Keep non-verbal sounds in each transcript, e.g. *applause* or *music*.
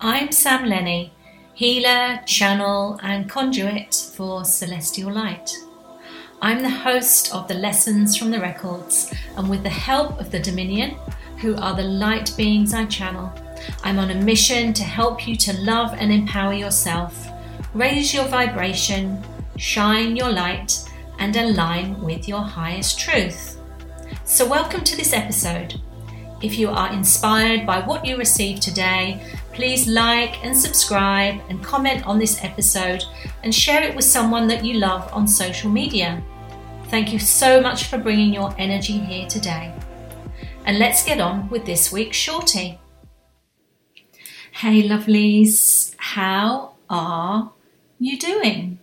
I'm Sam Lenny, healer, channel, and conduit for Celestial Light. I'm the host of the Lessons from the Records, and with the help of the Dominion, who are the light beings I channel, I'm on a mission to help you to love and empower yourself, raise your vibration, shine your light, and align with your highest truth. So, welcome to this episode. If you are inspired by what you received today, please like and subscribe and comment on this episode and share it with someone that you love on social media. Thank you so much for bringing your energy here today. And let's get on with this week's shorty. Hey, lovelies, how are you doing?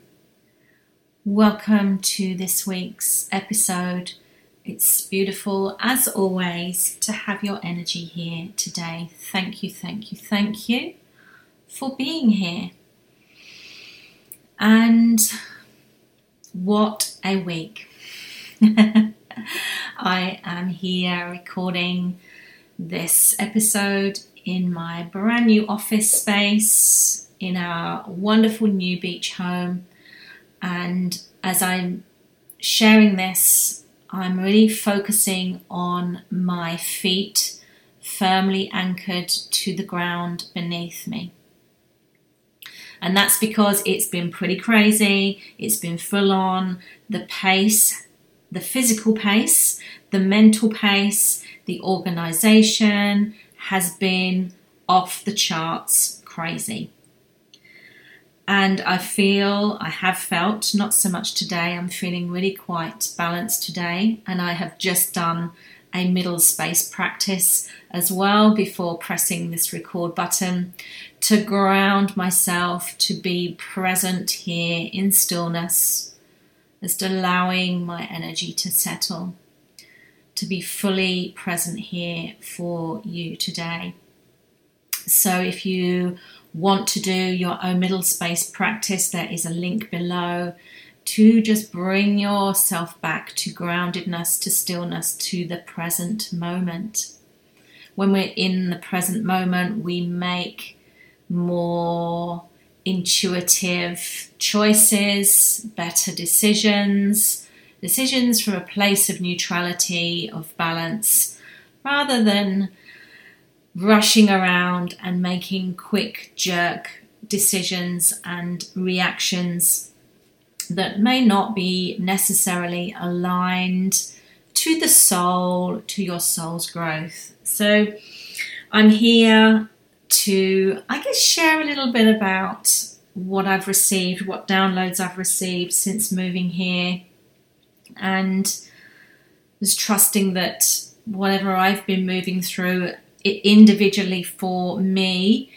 Welcome to this week's episode it's beautiful, as always, to have your energy here today. Thank you, thank you, thank you for being here. And what a week! *laughs* I am here recording this episode in my brand new office space in our wonderful new beach home. And as I'm sharing this, I'm really focusing on my feet firmly anchored to the ground beneath me. And that's because it's been pretty crazy, it's been full on. The pace, the physical pace, the mental pace, the organization has been off the charts crazy. And I feel, I have felt, not so much today, I'm feeling really quite balanced today. And I have just done a middle space practice as well before pressing this record button to ground myself to be present here in stillness, just allowing my energy to settle, to be fully present here for you today. So if you want to do your own middle space practice, there is a link below to just bring yourself back to groundedness, to stillness, to the present moment. When we're in the present moment, we make more intuitive choices, better decisions, decisions from a place of neutrality, of balance, rather than rushing around and making quick jerk decisions and reactions that may not be necessarily aligned to the soul, to your soul's growth. So, I'm here to, I guess, share a little bit about what I've received, what downloads I've received since moving here, and was trusting that whatever I've been moving through individually for me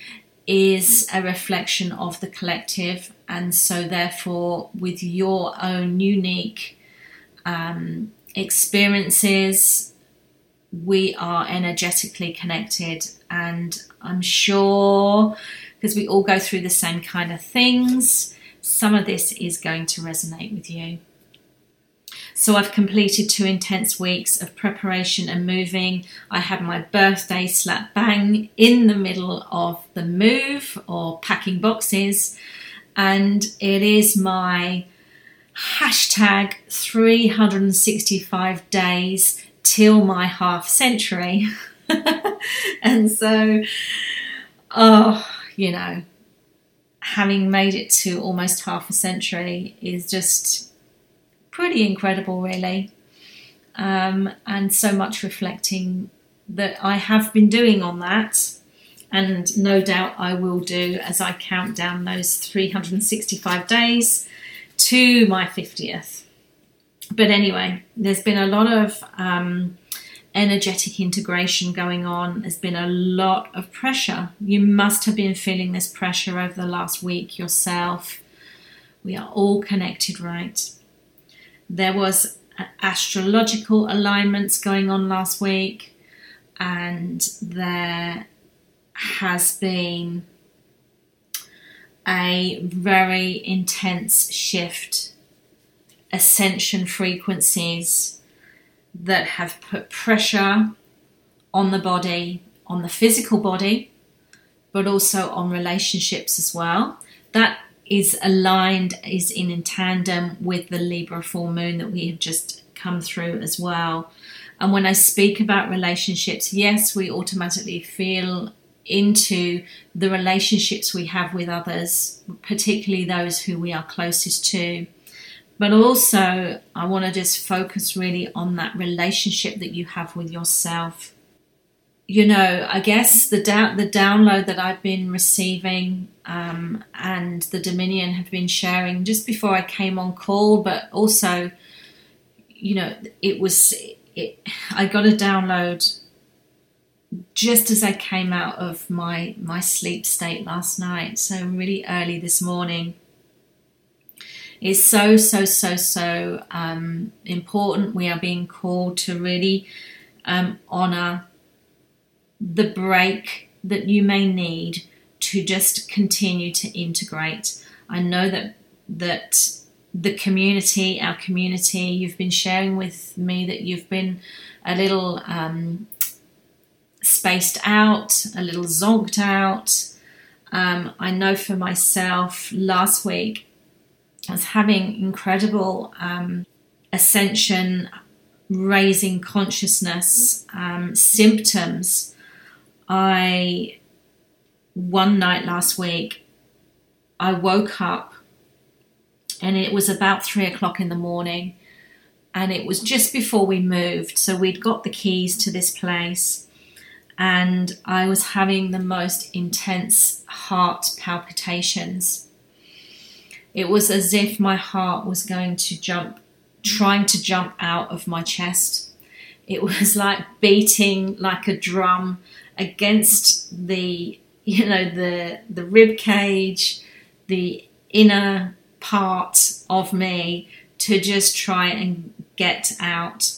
is a reflection of the collective, and so therefore, with your own unique um, experiences, we are energetically connected, and I'm sure because we all go through the same kind of things, some of this is going to resonate with you. So I've completed two intense weeks of preparation and moving. I had my birthday slap bang in the middle of the move or packing boxes, and it is my hashtag 365 days till my half century. *laughs* and so, oh, you know, having made it to almost half a century is just pretty incredible, really. Um, and so much reflecting that I have been doing on that, and no doubt I will do as I count down those 365 days to my 50th. But anyway, there's been a lot of um, energetic integration going on. There's been a lot of pressure. You must have been feeling this pressure over the last week yourself. We are all connected, right? There was astrological alignments going on last week, and there has been a very intense shift, ascension frequencies that have put pressure on the body, on the physical body, but also on relationships as well. That is aligned, is in in tandem with the Libra full moon that we have just come through as well. And when I speak about relationships, yes, we automatically feel into the relationships we have with others, particularly those who we are closest to. But also, I want to just focus really on that relationship that you have with yourself. You know, I guess the down, the download that I've been receiving um, and the Dominion have been sharing just before I came on call, but also, you know, it was it, I got a download just as I came out of my my sleep state last night, so really early this morning is so, so, so, so um, important. We are being called to really um, honor the break that you may need to just continue to integrate. I know that that the community, our community, you've been sharing with me that you've been a little um, spaced out, a little zonked out. Um, I know for myself, last week I was having incredible um, ascension, raising consciousness um, symptoms. I, one night last week, I woke up and it was about three o'clock in the morning and it was just before we moved. So we'd got the keys to this place and I was having the most intense heart palpitations it was as if my heart was going to jump, trying to jump out of my chest. It *laughs* was like beating like a drum against the, *laughs* you know, the the rib cage, the inner part of me to just try and get out.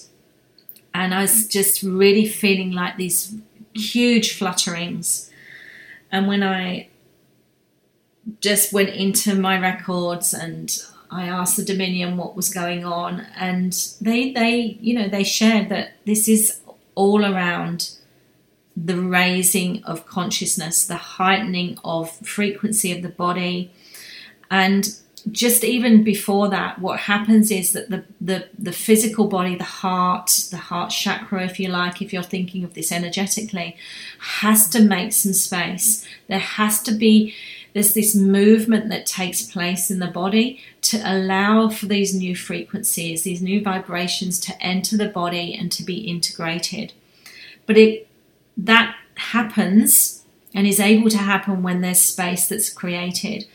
And I was just really feeling like these huge flutterings. And when I just went into my records and I asked the Dominion what was going on, and they they you know they shared that this is all around the raising of consciousness, the heightening of frequency of the body, and just even before that, what happens is that the, the, the physical body, the heart, the heart chakra, if you like, if you're thinking of this energetically, has to make some space. There has to be there's this movement that takes place in the body to allow for these new frequencies, these new vibrations to enter the body and to be integrated. But it that happens and is able to happen when there's space that's created.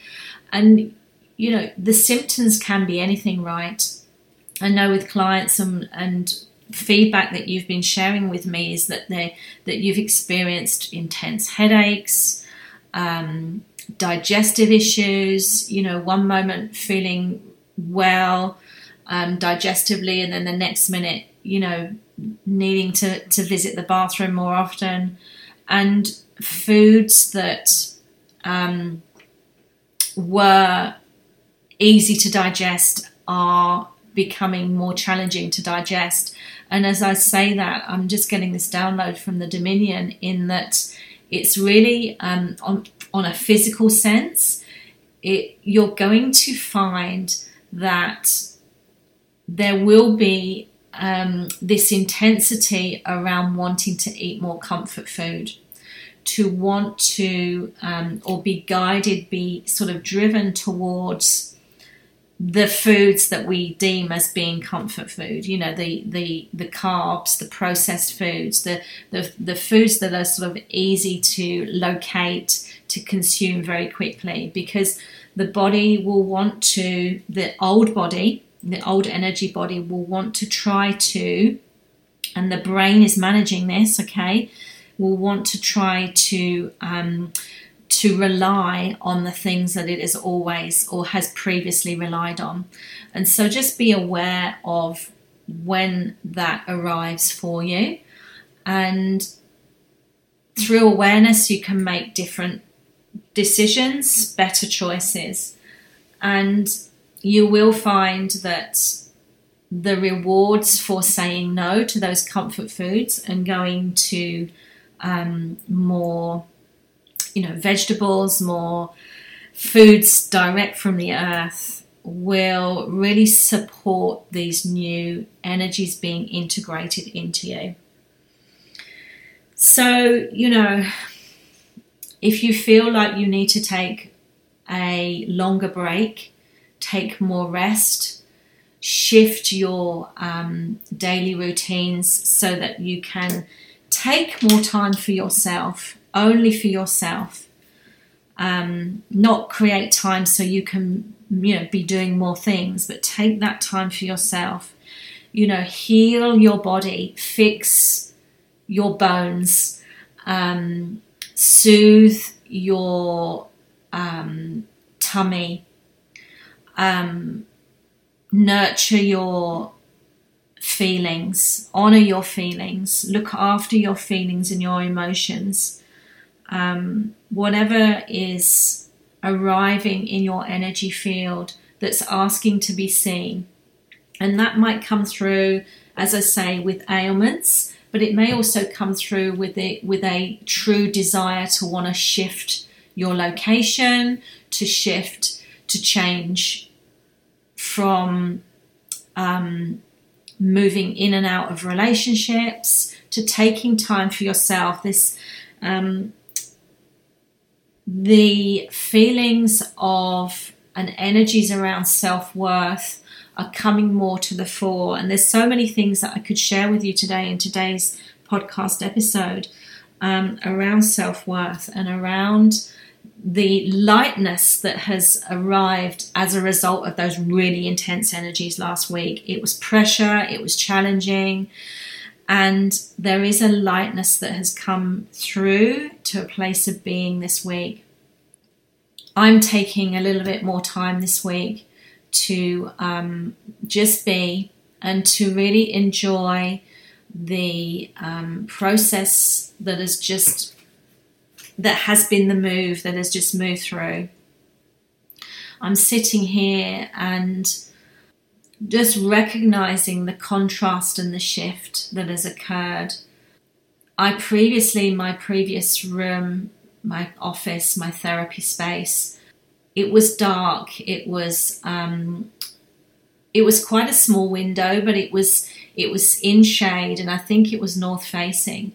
And you know, the symptoms can be anything, right? I know with clients and, and feedback that you've been sharing with me is that they that you've experienced intense headaches, um, digestive issues, you know, one moment feeling well um, digestively, and then the next minute, you know, needing to, to visit the bathroom more often, and foods that um, were easy to digest are becoming more challenging to digest. And as I say that, I'm just getting this download from the Dominion in that it's really um, on on a physical sense, it, you're going to find that there will be um, this intensity around wanting to eat more comfort food, to want to um, or be guided, be sort of driven towards the foods that we deem as being comfort food you know the the the carbs the processed foods the the, the foods that are sort of easy to locate to consume very quickly because the body will want to the old body the old energy body will want to try to and the brain is managing this okay will want to try to um, to rely on the things that it is always or has previously relied on. And so just be aware of when that arrives for you. And through awareness, you can make different decisions, better choices. And you will find that the rewards for saying no to those comfort foods and going to um, more you know, vegetables, more foods direct from the earth will really support these new energies being integrated into you. So, you know, if you feel like you need to take a longer break, take more rest, shift your um, daily routines so that you can take more time for yourself, only for yourself. Um, not create time so you can you know be doing more things, but take that time for yourself. You know, heal your body, fix your bones, um, soothe your um, tummy, um, nurture your feelings, honor your feelings, look after your feelings and your emotions. Um, whatever is arriving in your energy field that's asking to be seen. And that might come through, as I say, with ailments but it may also come through with it with a true desire to want to shift your location, to shift, to change from um, moving in and out of relationships to taking time for yourself. This um, the feelings of and energies around self worth are coming more to the fore. And there's so many things that I could share with you today in today's podcast episode um, around self worth and around the lightness that has arrived as a result of those really intense energies last week. It was pressure, it was challenging, and there is a lightness that has come through to a place of being this week. I'm taking a little bit more time this week to um, just be and to really enjoy the um, process that is just that has been the move that has just moved through. I'm sitting here and just recognizing the contrast and the shift that has occurred. I previously, my previous room, my office, my therapy space, it was dark. It was um, it was quite a small window, but it was it was in shade, and I think it was north facing.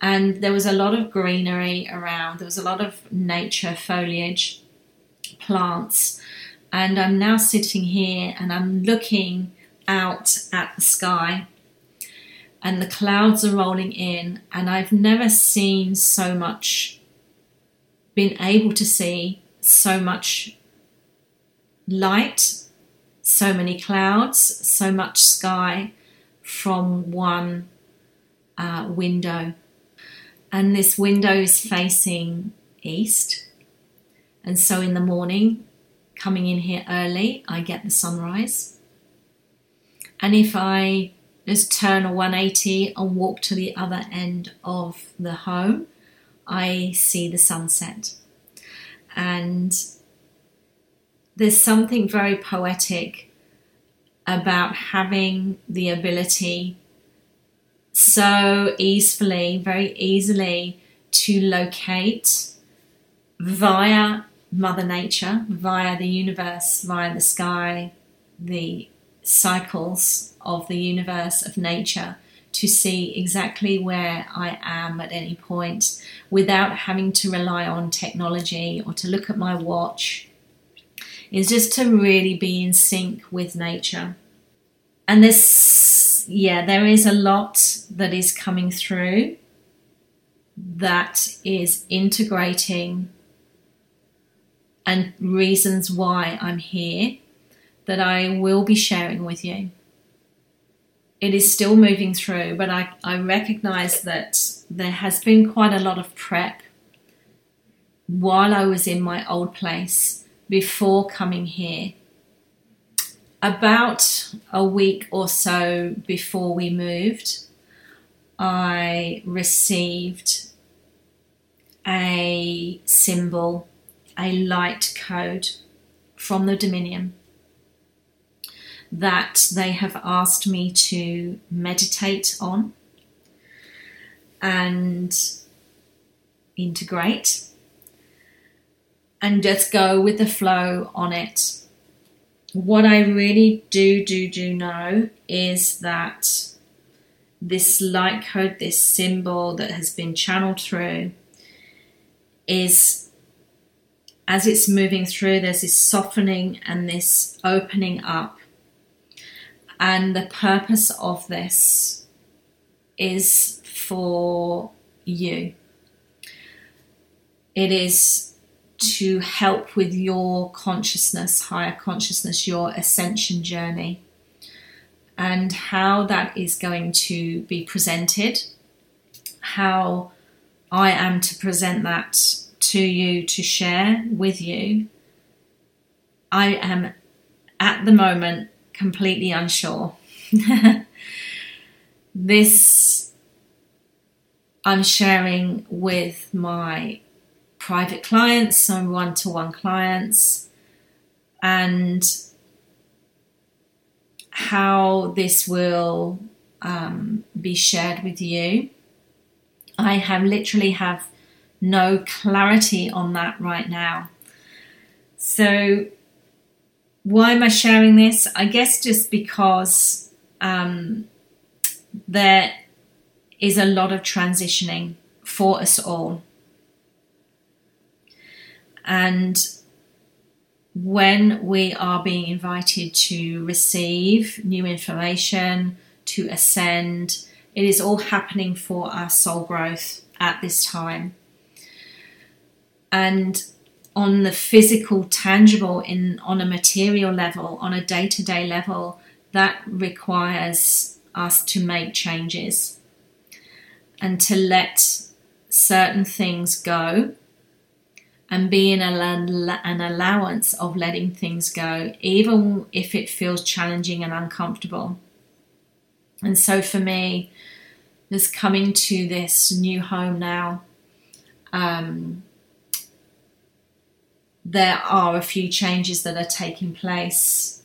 And there was a lot of greenery around. There was a lot of nature, foliage, plants. And I'm now sitting here and I'm looking out at the sky and the clouds are rolling in and I've never seen so much been able to see so much light, so many clouds, so much sky from one uh, window. And this window is facing east. And so in the morning, coming in here early, I get the sunrise. And if I just turn a 180 and walk to the other end of the home, I see the sunset. And there's something very poetic about having the ability so easily, very easily to locate via Mother Nature, via the universe, via the sky, the cycles of the universe, of nature, to see exactly where I am at any point without having to rely on technology or to look at my watch. Is just to really be in sync with nature. And yeah, there is a lot that is coming through that is integrating and reasons why I'm here that I will be sharing with you it is still moving through, but I, I recognize that there has been quite a lot of prep while I was in my old place before coming here. About a week or so before we moved, I received a symbol, a light code from the Dominion that they have asked me to meditate on and integrate and just go with the flow on it. What I really do, do, do know is that this light code, this symbol that has been channeled through, is as it's moving through, there's this softening and this opening up. And the purpose of this is for you. It is to help with your consciousness, higher consciousness, your ascension journey and how that is going to be presented, how I am to present that to you to share with you. I am at the moment completely unsure. *laughs* this I'm sharing with my private clients, some one to one clients, and how this will um, be shared with you. I have literally have no clarity on that right now. So, why am I sharing this? I guess just because um, there is a lot of transitioning for us all. And when we are being invited to receive new information, to ascend, it is all happening for our soul growth at this time. And on the physical, tangible, in on a material level, on a day-to-day level, that requires us to make changes and to let certain things go and being an allowance of letting things go, even if it feels challenging and uncomfortable. And so for me, just coming to this new home now, um, there are a few changes that are taking place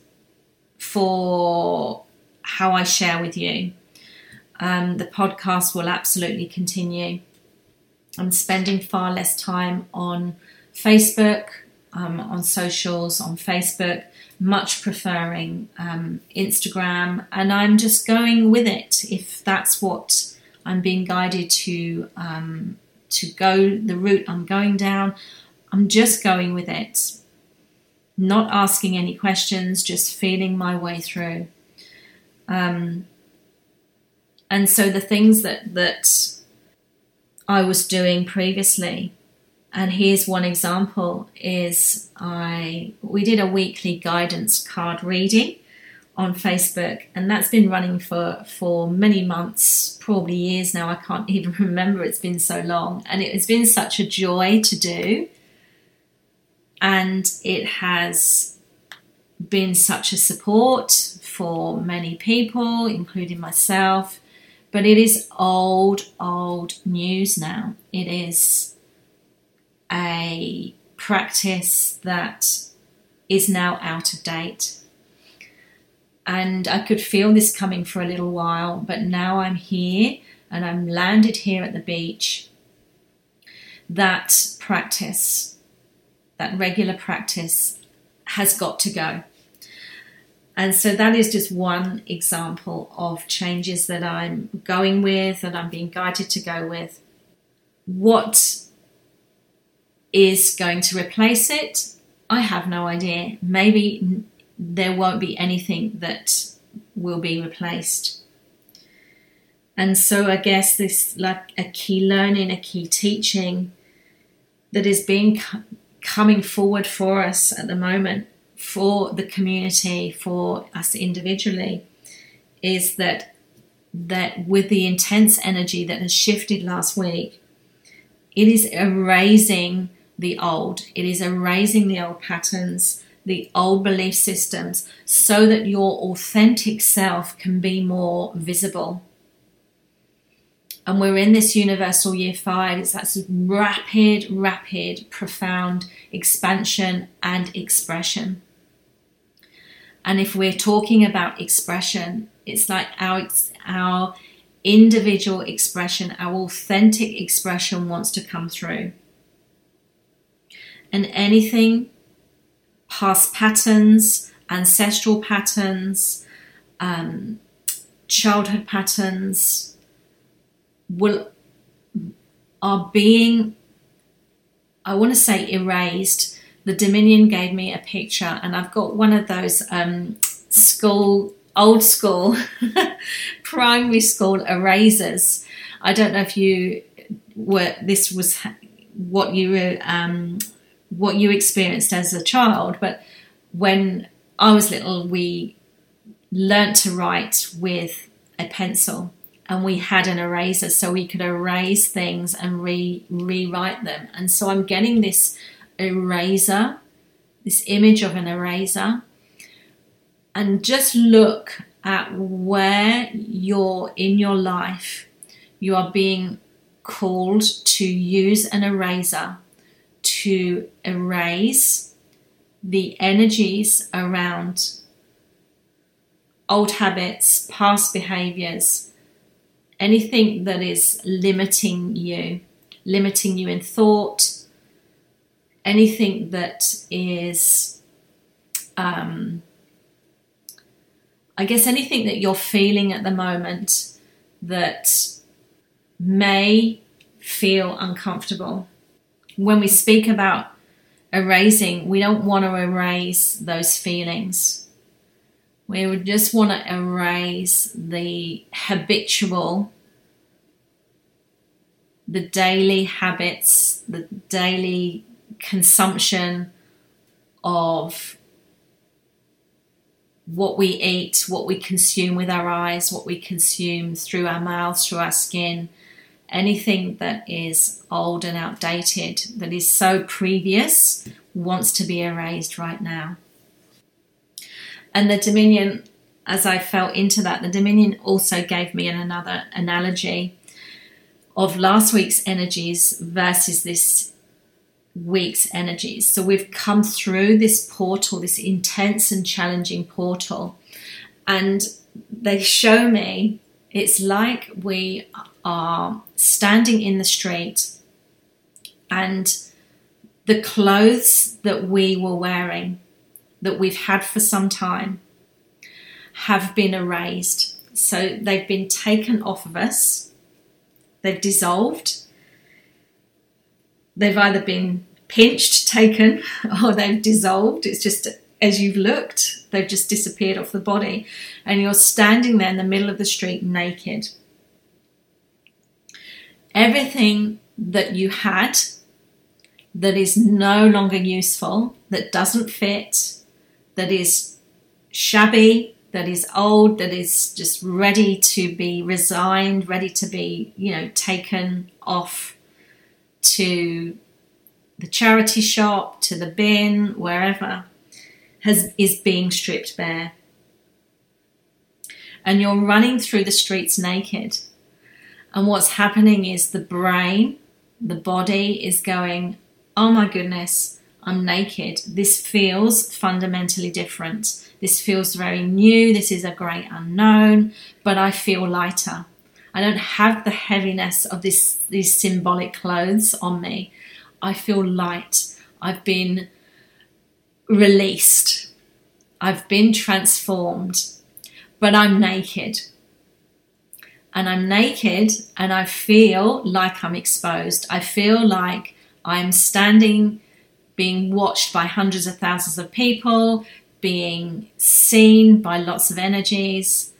for how I share with you. Um, the podcast will absolutely continue. I'm spending far less time on Facebook, um, on socials, on Facebook, much preferring um, Instagram, and I'm just going with it if that's what I'm being guided to um, to go the route I'm going down. I'm just going with it, not asking any questions, just feeling my way through. Um, and so the things that that I was doing previously and here's one example is I we did a weekly guidance card reading on Facebook and that's been running for for many months, probably years now. I can't *laughs* even remember it's been so long and it has been such a joy to do. And it has been such a support for many people, including myself. But it is old, old news now. It is a practice that is now out of date. And I could feel this coming for a little while, but now I'm here and I'm landed here at the beach. That practice, that regular practice, has got to go. And so that is just one example of changes that I'm going with, that I'm being guided to go with. What is going to replace it, I have no idea. Maybe there won't be anything that will be replaced. And so I guess this like a key learning, a key teaching that is being coming forward for us at the moment for the community, for us individually, is that that with the intense energy that has shifted last week, it is erasing the old. It is erasing the old patterns, the old belief systems, so that your authentic self can be more visible. And we're in this universal year five. It's that rapid, rapid, profound expansion and expression. And if we're talking about expression, it's like our, our individual expression, our authentic expression wants to come through and anything past patterns, ancestral patterns, um, childhood patterns will are being I want to say erased. The Dominion gave me a picture, and I've got one of those um, school, old school, *laughs* primary school erasers. I don't know if you were this was what you were um, what you experienced as a child, but when I was little, we learnt to write with a pencil and we had an eraser so we could erase things and re- rewrite them. And so I'm getting this eraser, this image of an eraser, and just look at where you're in your life. You are being called to use an eraser to erase the energies around old habits, past behaviors, anything that is limiting you, limiting you in thought, anything that is, um, I guess, anything that you're feeling at the moment that may feel uncomfortable. When we speak about erasing, we don't want to erase those feelings. We would just want to erase the habitual, the daily habits, the daily consumption of what we eat, what we consume with our eyes, what we consume through our mouths, through our skin, anything that is old and outdated, that is so previous, wants to be erased right now. And the Dominion, as I fell into that, the Dominion also gave me another analogy of last week's energies versus this week's energies. So we've come through this portal, this intense and challenging portal, and they show me it's like we are standing in the street and the clothes that we were wearing that we've had for some time have been erased. So they've been taken off of us, they've dissolved, they've either been pinched, *laughs* taken, or they've dissolved. It's just as you've looked, they've just disappeared off the body, and you're standing there in the middle of the street naked. Everything that you had that is no longer useful, that doesn't fit, that is shabby, that is old, that is just ready to be resigned, ready to be, you know, taken off to the charity shop, to the bin, wherever, has is being stripped bare. And you're running through the streets naked. And what's happening is the brain, the body is going, oh my goodness, I'm naked. This feels fundamentally different. This feels very new. This is a great unknown, but I feel lighter. I don't have the heaviness of this these symbolic clothes on me. I feel light. I've been released. I've been transformed, but I'm naked. And I'm naked and I feel like I'm exposed. I feel like I'm standing being watched by hundreds of thousands of people, being seen by lots of energies.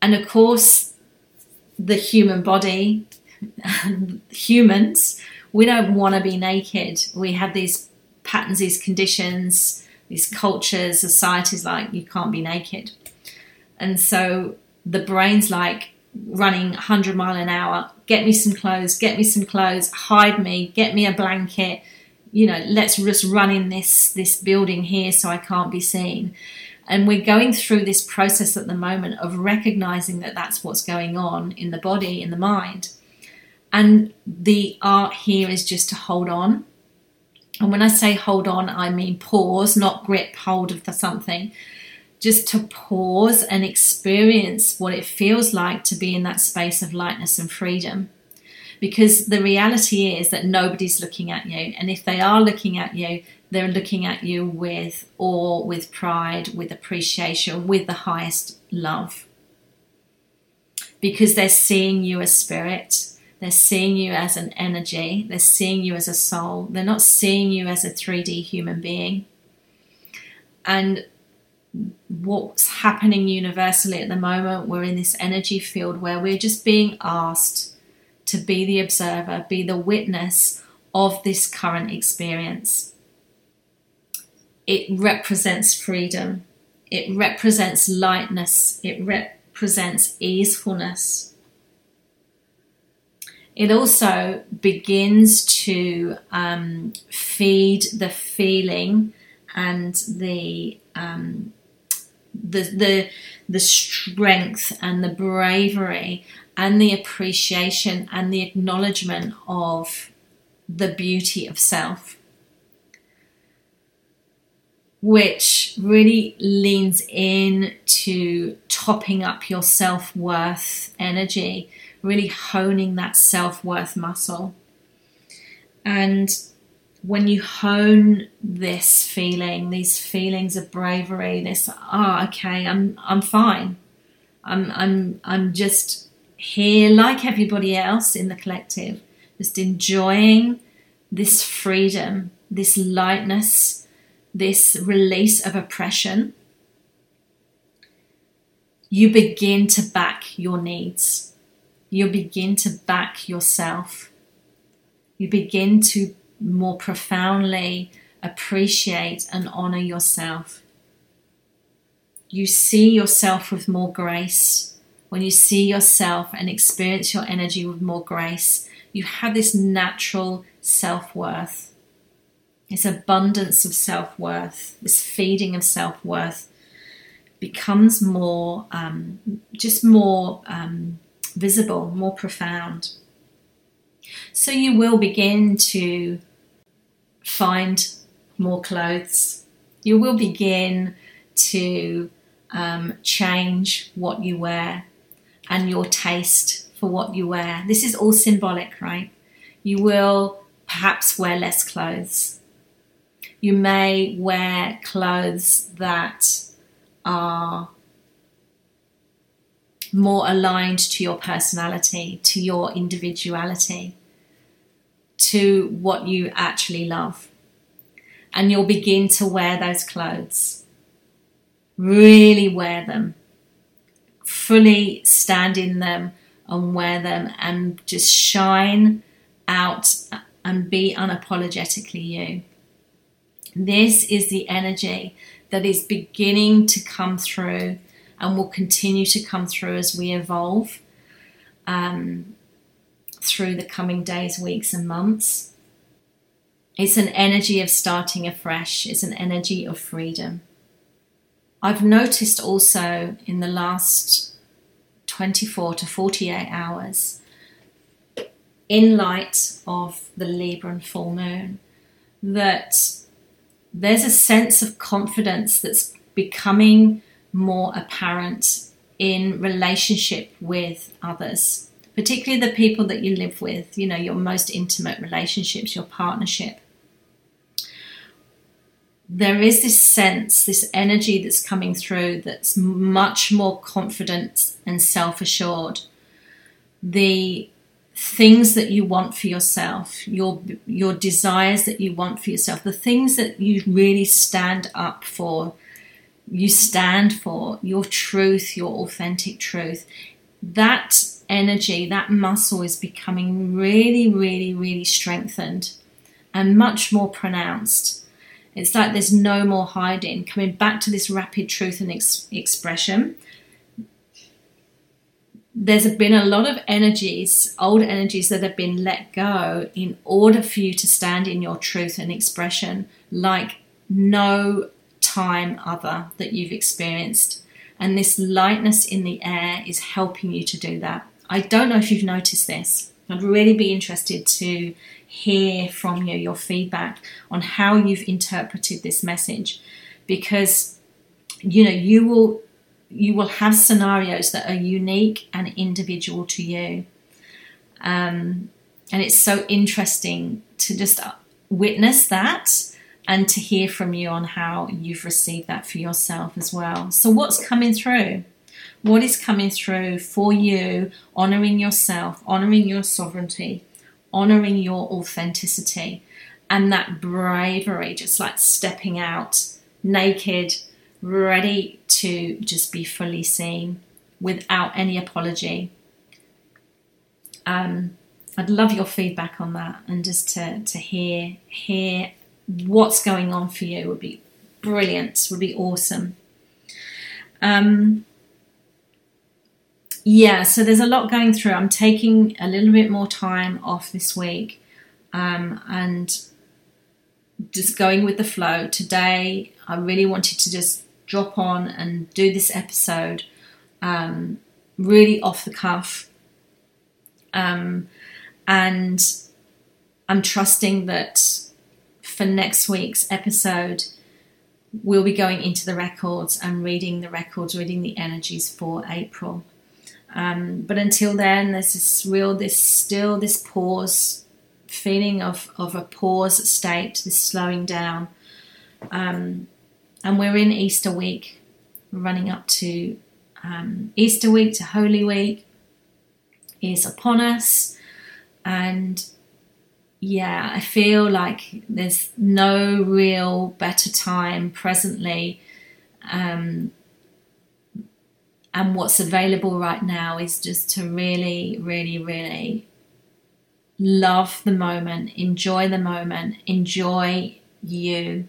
And of course, the human body, *laughs* humans, we don't want to be naked. We have these patterns, these conditions, these cultures, societies like you can't be naked. And so the brain's like running 100 mile an hour get me some clothes, get me some clothes, hide me, get me a blanket. You know, let's just run in this this building here so I can't be seen. And we're going through this process at the moment of recognizing that that's what's going on in the body, in the mind. And the art here is just to hold on. And when I say hold on, I mean pause, not grip hold of something just to pause and experience what it feels like to be in that space of lightness and freedom. because the reality is that nobody's looking at you. And if they are looking at you, they're looking at you with awe, with pride, with appreciation, with the highest love. Because they're seeing you as spirit, they're seeing you as an energy, they're seeing you as a soul, they're not seeing you as a 3D human being. And what's happening universally at the moment, we're in this energy field where we're just being asked to be the observer, be the witness of this current experience. It represents freedom, it represents lightness, it represents easefulness. It also begins to um, feed the feeling and the um, the the the strength and the bravery and the appreciation and the acknowledgement of the beauty of self which really leans in to topping up your self-worth energy really honing that self-worth muscle and when you hone this feeling, these feelings of bravery, this oh okay, I'm I'm fine. I'm I'm I'm just here like everybody else in the collective, just enjoying this freedom, this lightness, this release of oppression. You begin to back your needs. You begin to back yourself. You begin to more profoundly appreciate and honor yourself. You see yourself with more grace. When you see yourself and experience your energy with more grace, you have this natural self worth, this abundance of self worth, this feeding of self worth becomes more, um, just more um, visible, more profound. So you will begin to find more clothes. You will begin to um, change what you wear and your taste for what you wear. This is all symbolic, right? You will perhaps wear less clothes. You may wear clothes that are more aligned to your personality, to your individuality to what you actually love. And you'll begin to wear those clothes. Really wear them. Fully stand in them and wear them and just shine out and be unapologetically you. This is the energy that is beginning to come through and will continue to come through as we evolve. Um, through the coming days, weeks, and months. It's an energy of starting afresh, it's an energy of freedom. I've noticed also in the last 24 to 48 hours, in light of the Libra and full moon, that there's a sense of confidence that's becoming more apparent in relationship with others particularly the people that you live with, you know, your most intimate relationships, your partnership. There is this sense, this energy that's coming through that's much more confident and self assured. The things that you want for yourself, your your desires that you want for yourself, the things that you really stand up for, you stand for, your truth, your authentic truth. That energy, that muscle is becoming really, really, really strengthened and much more pronounced. It's like there's no more hiding, coming back to this rapid truth and ex- expression. There's been a lot of energies, old energies that have been let go in order for you to stand in your truth and expression like no time other that you've experienced. And this lightness in the air is helping you to do that. I don't know if you've noticed this. I'd really be interested to hear from you your feedback on how you've interpreted this message because you know you will you will have scenarios that are unique and individual to you um, and it's so interesting to just witness that and to hear from you on how you've received that for yourself as well. So, what's coming through? What is coming through for you, honoring yourself, honoring your sovereignty, honoring your authenticity, and that bravery, just like stepping out naked, ready to just be fully seen without any apology. Um, I'd love your feedback on that and just to, to hear hear what's going on for you would be brilliant, would be awesome. Um, yeah, so there's a lot going through. I'm taking a little bit more time off this week um, and just going with the flow. Today, I really wanted to just drop on and do this episode um, really off the cuff. Um, and I'm trusting that for next week's episode, we'll be going into the records and reading the records, reading the energies for April. Um, but until then, there's this real, this still this pause feeling of, of a pause state, this slowing down. Um, and we're in Easter week, running up to um, Easter week to Holy Week is upon us. And yeah, I feel like there's no real better time presently. Um, and what's available right now is just to really, really, really love the moment, enjoy the moment, enjoy you,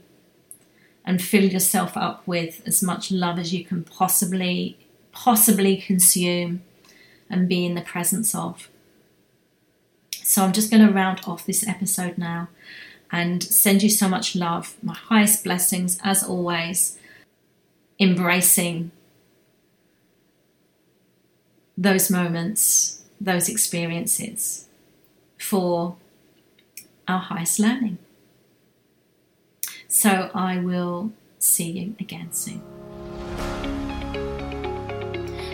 and fill yourself up with as much love as you can possibly possibly consume and be in the presence of. So I'm just going to round off this episode now and send you so much love, my highest blessings as always, embracing those moments, those experiences for our highest learning. So I will see you again soon.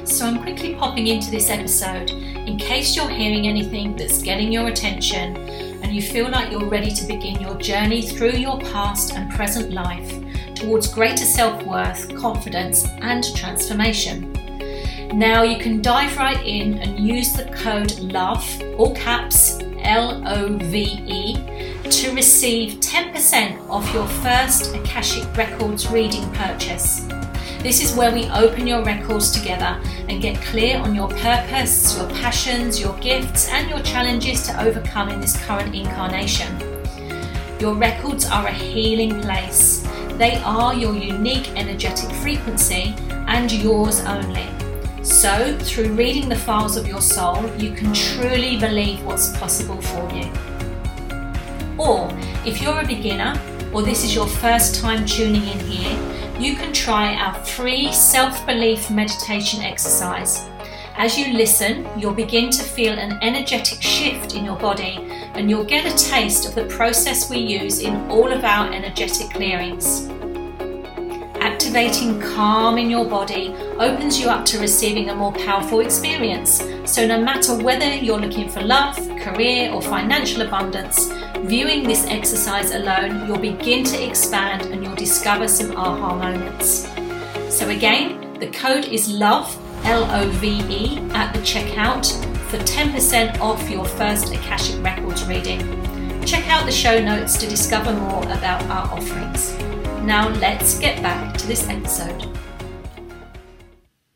So I'm quickly popping into this episode in case you're hearing anything that's getting your attention and you feel like you're ready to begin your journey through your past and present life towards greater self worth, confidence, and transformation. Now you can dive right in and use the code LOVE, all caps L O V E, to receive 10% off your first Akashic Records reading purchase. This is where we open your records together and get clear on your purpose, your passions, your gifts, and your challenges to overcome in this current incarnation. Your records are a healing place. They are your unique energetic frequency and yours only. So, through reading the files of your soul, you can truly believe what's possible for you. Or, if you're a beginner or this is your first time tuning in here, you can try our free self belief meditation exercise. As you listen, you'll begin to feel an energetic shift in your body and you'll get a taste of the process we use in all of our energetic clearings. Activating calm in your body opens you up to receiving a more powerful experience. So, no matter whether you're looking for love, career, or financial abundance, viewing this exercise alone, you'll begin to expand and you'll discover some aha moments. So, again, the code is LOVE, L O V E, at the checkout for 10% off your first Akashic Records reading. Check out the show notes to discover more about our offerings. Now let's get back to this episode.